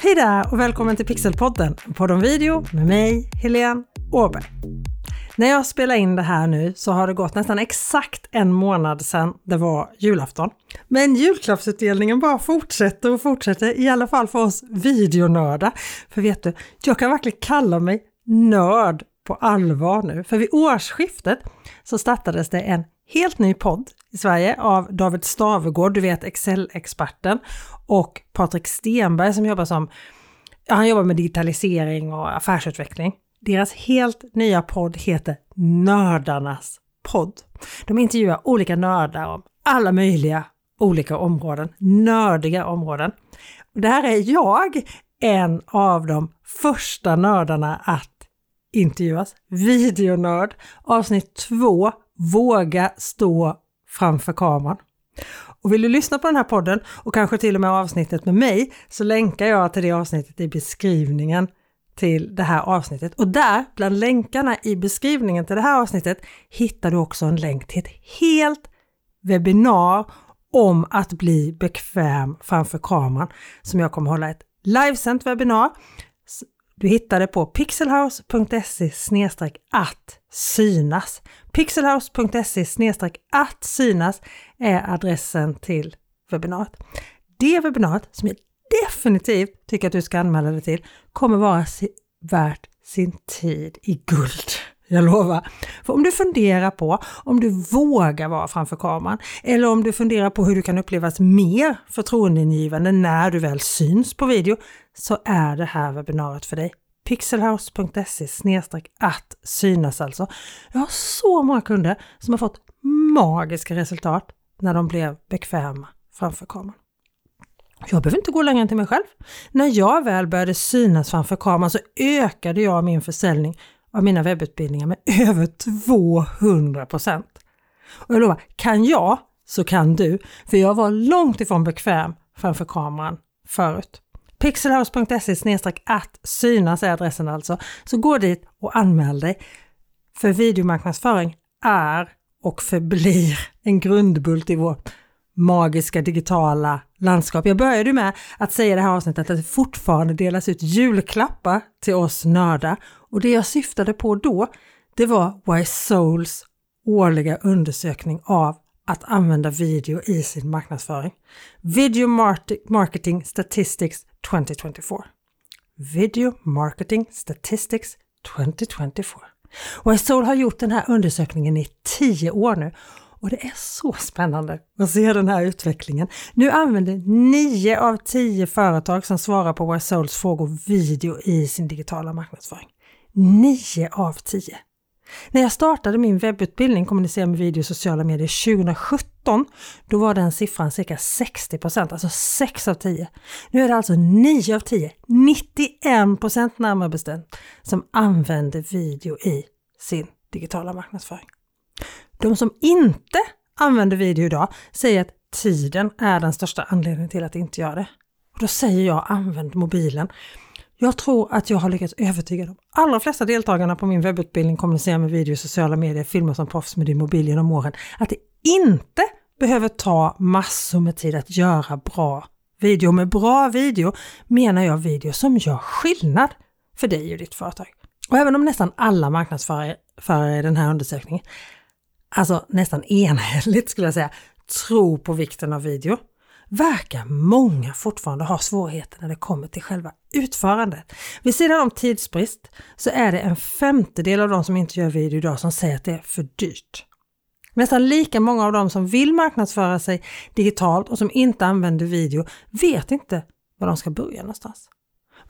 Hej där och välkommen till Pixelpodden, en podd om video med mig, Helene Åberg. När jag spelar in det här nu så har det gått nästan exakt en månad sedan det var julafton. Men julklappsutdelningen bara fortsätter och fortsätter, i alla fall för oss videonördar. För vet du, jag kan verkligen kalla mig nörd på allvar nu. För vid årsskiftet så startades det en helt ny podd i Sverige av David Stavegård, du vet Excel-experten, och Patrik Stenberg som jobbar som, ja, han jobbar med digitalisering och affärsutveckling. Deras helt nya podd heter Nördarnas podd. De intervjuar olika nördar om alla möjliga olika områden, nördiga områden. Det här är jag en av de första nördarna att intervjuas. Videonörd, avsnitt två, Våga stå framför kameran. Och vill du lyssna på den här podden och kanske till och med avsnittet med mig så länkar jag till det avsnittet i beskrivningen till det här avsnittet. Och där, bland länkarna i beskrivningen till det här avsnittet, hittar du också en länk till ett helt webbinar om att bli bekväm framför kameran som jag kommer hålla ett livesänt webbinar. Du hittar det på pixelhouse.se att synas. Pixelhouse.se att synas är adressen till webbinariet. Det webbinariet som jag definitivt tycker att du ska anmäla dig till kommer vara värt sin tid i guld. Jag lovar. För om du funderar på om du vågar vara framför kameran eller om du funderar på hur du kan upplevas mer förtroendeingivande när du väl syns på video så är det här webbinariet för dig pixelhouse.se att synas alltså. Jag har så många kunder som har fått magiska resultat när de blev bekväma framför kameran. Jag behöver inte gå längre än till mig själv. När jag väl började synas framför kameran så ökade jag min försäljning av mina webbutbildningar med över 200 procent. Och jag lovar, kan jag så kan du, för jag var långt ifrån bekväm framför kameran förut. Pixelhouse.se att synas är adressen alltså. Så gå dit och anmäl dig. För videomarknadsföring är och förblir en grundbult i vårt magiska digitala landskap. Jag började med att säga i det här avsnittet att det fortfarande delas ut julklappar till oss nördar och det jag syftade på då, det var Why Souls årliga undersökning av att använda video i sin marknadsföring. Video Marketing Statistics 2024. Video Marketing Statistics 2024. YSOL har gjort den här undersökningen i tio år nu och det är så spännande att se den här utvecklingen. Nu använder 9 av 10 företag som svarar på YSOLs frågor video i sin digitala marknadsföring. 9 av 10! När jag startade min webbutbildning Kommunicera med video och sociala medier 2017, då var den siffran cirka 60 alltså 6 av 10. Nu är det alltså 9 av 10, 91 närmare bestämt, som använder video i sin digitala marknadsföring. De som inte använder video idag säger att tiden är den största anledningen till att inte göra det. Och då säger jag använd mobilen. Jag tror att jag har lyckats övertyga de allra flesta deltagarna på min webbutbildning Kommunicera med video, sociala medier, filma som proffs med din mobil genom åren att det inte behöver ta massor med tid att göra bra video. Med bra video menar jag video som gör skillnad för dig och ditt företag. Och även om nästan alla marknadsförare i den här undersökningen, alltså nästan enhälligt skulle jag säga, tror på vikten av video, verkar många fortfarande ha svårigheter när det kommer till själva utförandet. Vid sidan om tidsbrist så är det en femtedel av de som inte gör video idag som säger att det är för dyrt. Nästan lika många av de som vill marknadsföra sig digitalt och som inte använder video vet inte var de ska börja någonstans.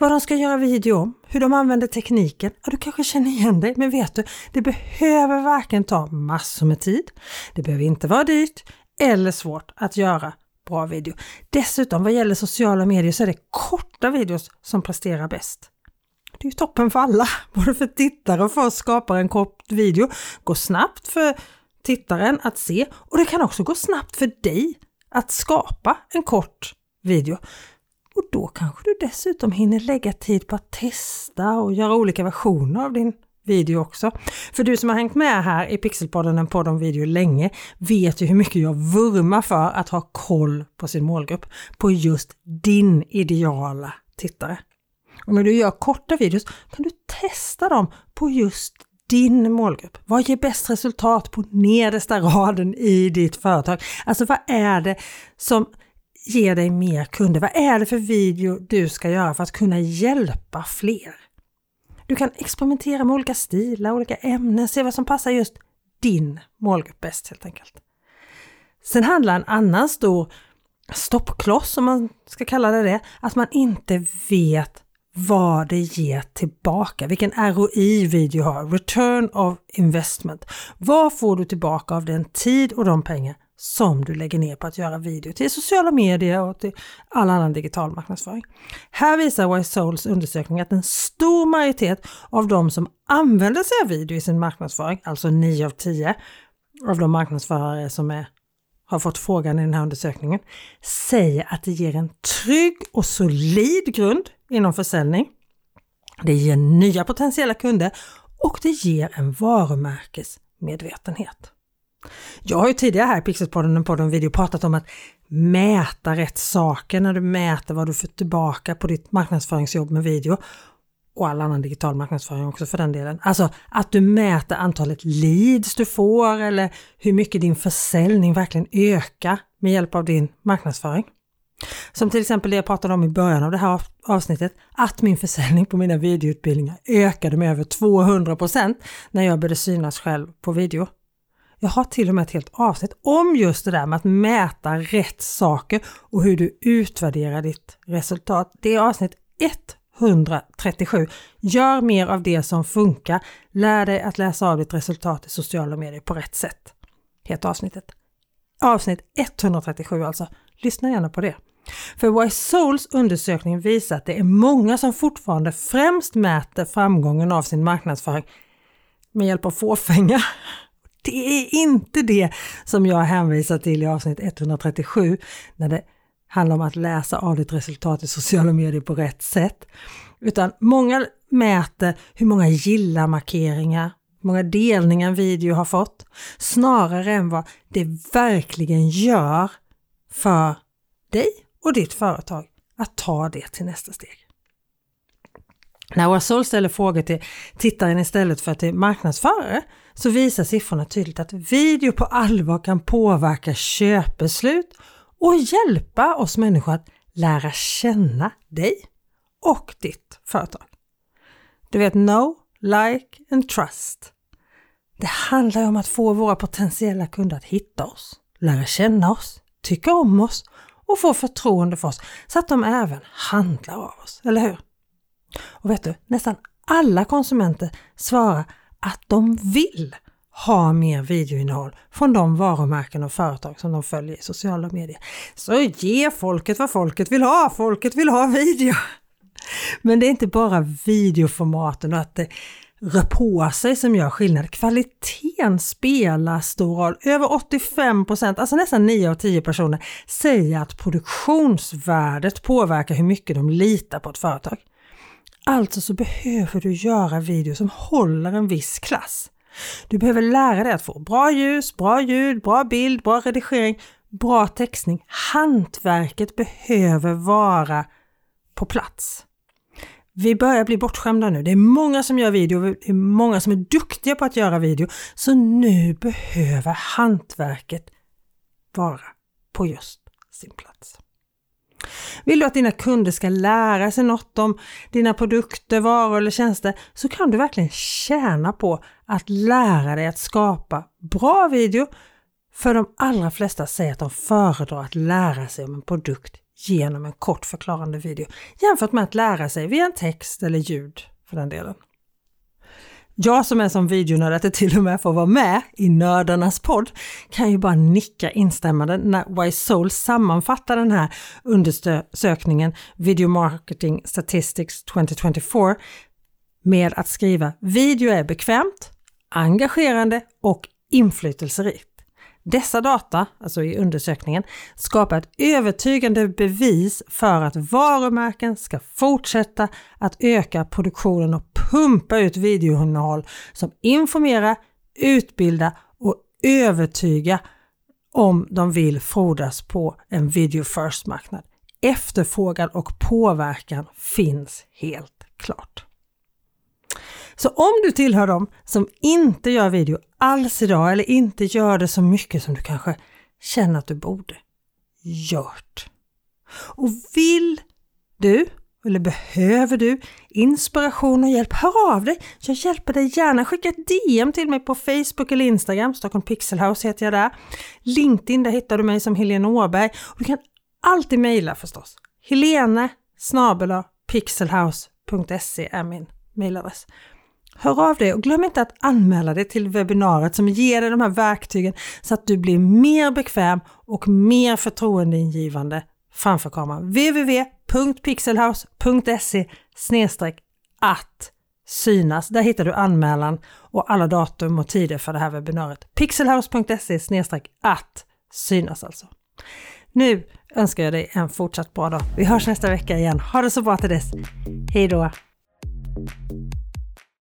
Vad de ska göra video om, hur de använder tekniken. Ja, du kanske känner igen dig, men vet du, det behöver varken ta massor med tid, det behöver inte vara dyrt eller svårt att göra bra video. Dessutom vad gäller sociala medier så är det korta videos som presterar bäst. Det är ju toppen för alla, både för tittare och för att skapare. En kort video går snabbt för tittaren att se och det kan också gå snabbt för dig att skapa en kort video. Och då kanske du dessutom hinner lägga tid på att testa och göra olika versioner av din video också. För du som har hängt med här i Pixelpodden, en podd om video länge, vet ju hur mycket jag vurmar för att ha koll på sin målgrupp, på just din ideala tittare. Och när du gör korta videos kan du testa dem på just din målgrupp. Vad ger bäst resultat på nedersta raden i ditt företag? Alltså vad är det som ger dig mer kunder? Vad är det för video du ska göra för att kunna hjälpa fler? Du kan experimentera med olika stilar, olika ämnen, se vad som passar just din målgrupp bäst helt enkelt. Sen handlar en annan stor stoppkloss, om man ska kalla det det, att man inte vet vad det ger tillbaka, vilken ROI video har, return of investment. Vad får du tillbaka av den tid och de pengar som du lägger ner på att göra video till sociala medier och till all annan digital marknadsföring. Här visar YSouls undersökning att en stor majoritet av de som använder sig av video i sin marknadsföring, alltså 9 av 10 av de marknadsförare som är, har fått frågan i den här undersökningen, säger att det ger en trygg och solid grund inom försäljning. Det ger nya potentiella kunder och det ger en varumärkesmedvetenhet. Jag har ju tidigare här i Pixelpodden och podden video pratat om att mäta rätt saker när du mäter vad du får tillbaka på ditt marknadsföringsjobb med video och all annan digital marknadsföring också för den delen. Alltså att du mäter antalet leads du får eller hur mycket din försäljning verkligen ökar med hjälp av din marknadsföring. Som till exempel det jag pratade om i början av det här avsnittet, att min försäljning på mina videoutbildningar ökade med över 200% när jag började synas själv på video. Jag har till och med ett helt avsnitt om just det där med att mäta rätt saker och hur du utvärderar ditt resultat. Det är avsnitt 137. Gör mer av det som funkar. Lär dig att läsa av ditt resultat i sociala medier på rätt sätt. Heter avsnittet. Avsnitt 137 alltså. Lyssna gärna på det. För Why Souls undersökning visar att det är många som fortfarande främst mäter framgången av sin marknadsföring med hjälp av fåfänga. Det är inte det som jag hänvisar till i avsnitt 137 när det handlar om att läsa av ditt resultat i sociala medier på rätt sätt. Utan många mäter hur många gilla-markeringar, hur många delningar en video har fått, snarare än vad det verkligen gör för dig och ditt företag att ta det till nästa steg. När Wasol ställer frågor till tittaren istället för till marknadsförare så visar siffrorna tydligt att video på allvar kan påverka köpbeslut och hjälpa oss människor att lära känna dig och ditt företag. Du vet know, like and trust. Det handlar om att få våra potentiella kunder att hitta oss, lära känna oss, tycka om oss och få förtroende för oss så att de även handlar av oss, eller hur? Och vet du, nästan alla konsumenter svarar att de vill ha mer videoinnehåll från de varumärken och företag som de följer i sociala medier. Så ge folket vad folket vill ha! Folket vill ha video! Men det är inte bara videoformaten och att det rör på sig som gör skillnad. Kvaliteten spelar stor roll. Över 85 alltså nästan 9 av 10 personer, säger att produktionsvärdet påverkar hur mycket de litar på ett företag. Alltså så behöver du göra videor som håller en viss klass. Du behöver lära dig att få bra ljus, bra ljud, bra bild, bra redigering, bra textning. Hantverket behöver vara på plats. Vi börjar bli bortskämda nu. Det är många som gör video, det är många som är duktiga på att göra video. Så nu behöver hantverket vara på just sin plats. Vill du att dina kunder ska lära sig något om dina produkter, varor eller tjänster så kan du verkligen tjäna på att lära dig att skapa bra video för de allra flesta säger att de föredrar att lära sig om en produkt genom en kort förklarande video jämfört med att lära sig via en text eller ljud för den delen. Jag som är som videonörd att det till och med får vara med i Nördarnas podd kan ju bara nicka instämmande när Wise Soul sammanfattar den här undersökningen Video Marketing Statistics 2024 med att skriva video är bekvämt, engagerande och inflytelserikt. Dessa data, alltså i undersökningen, skapar ett övertygande bevis för att varumärken ska fortsätta att öka produktionen och pumpa ut videoinnehåll som informerar, utbildar och övertyga om de vill frodas på en video first marknad. efterfrågan och påverkan finns helt klart. Så om du tillhör dem som inte gör video alls idag eller inte gör det så mycket som du kanske känner att du borde, gjort. Och vill du eller behöver du inspiration och hjälp, hör av dig. Jag hjälper dig gärna. Skicka ett DM till mig på Facebook eller Instagram. Stockholm Pixelhouse heter jag där. LinkedIn, där hittar du mig som Helene Åberg. Och du kan alltid mejla förstås. Helene pixelhouse.se är min mejladress. Hör av dig och glöm inte att anmäla dig till webbinariet som ger dig de här verktygen så att du blir mer bekväm och mer förtroendeingivande framför kameran. www.pixelhouse.se att synas. Där hittar du anmälan och alla datum och tider för det här webbinariet. pixelhouse.se att synas alltså. Nu önskar jag dig en fortsatt bra dag. Vi hörs nästa vecka igen. Ha det så bra till dess. Hej då!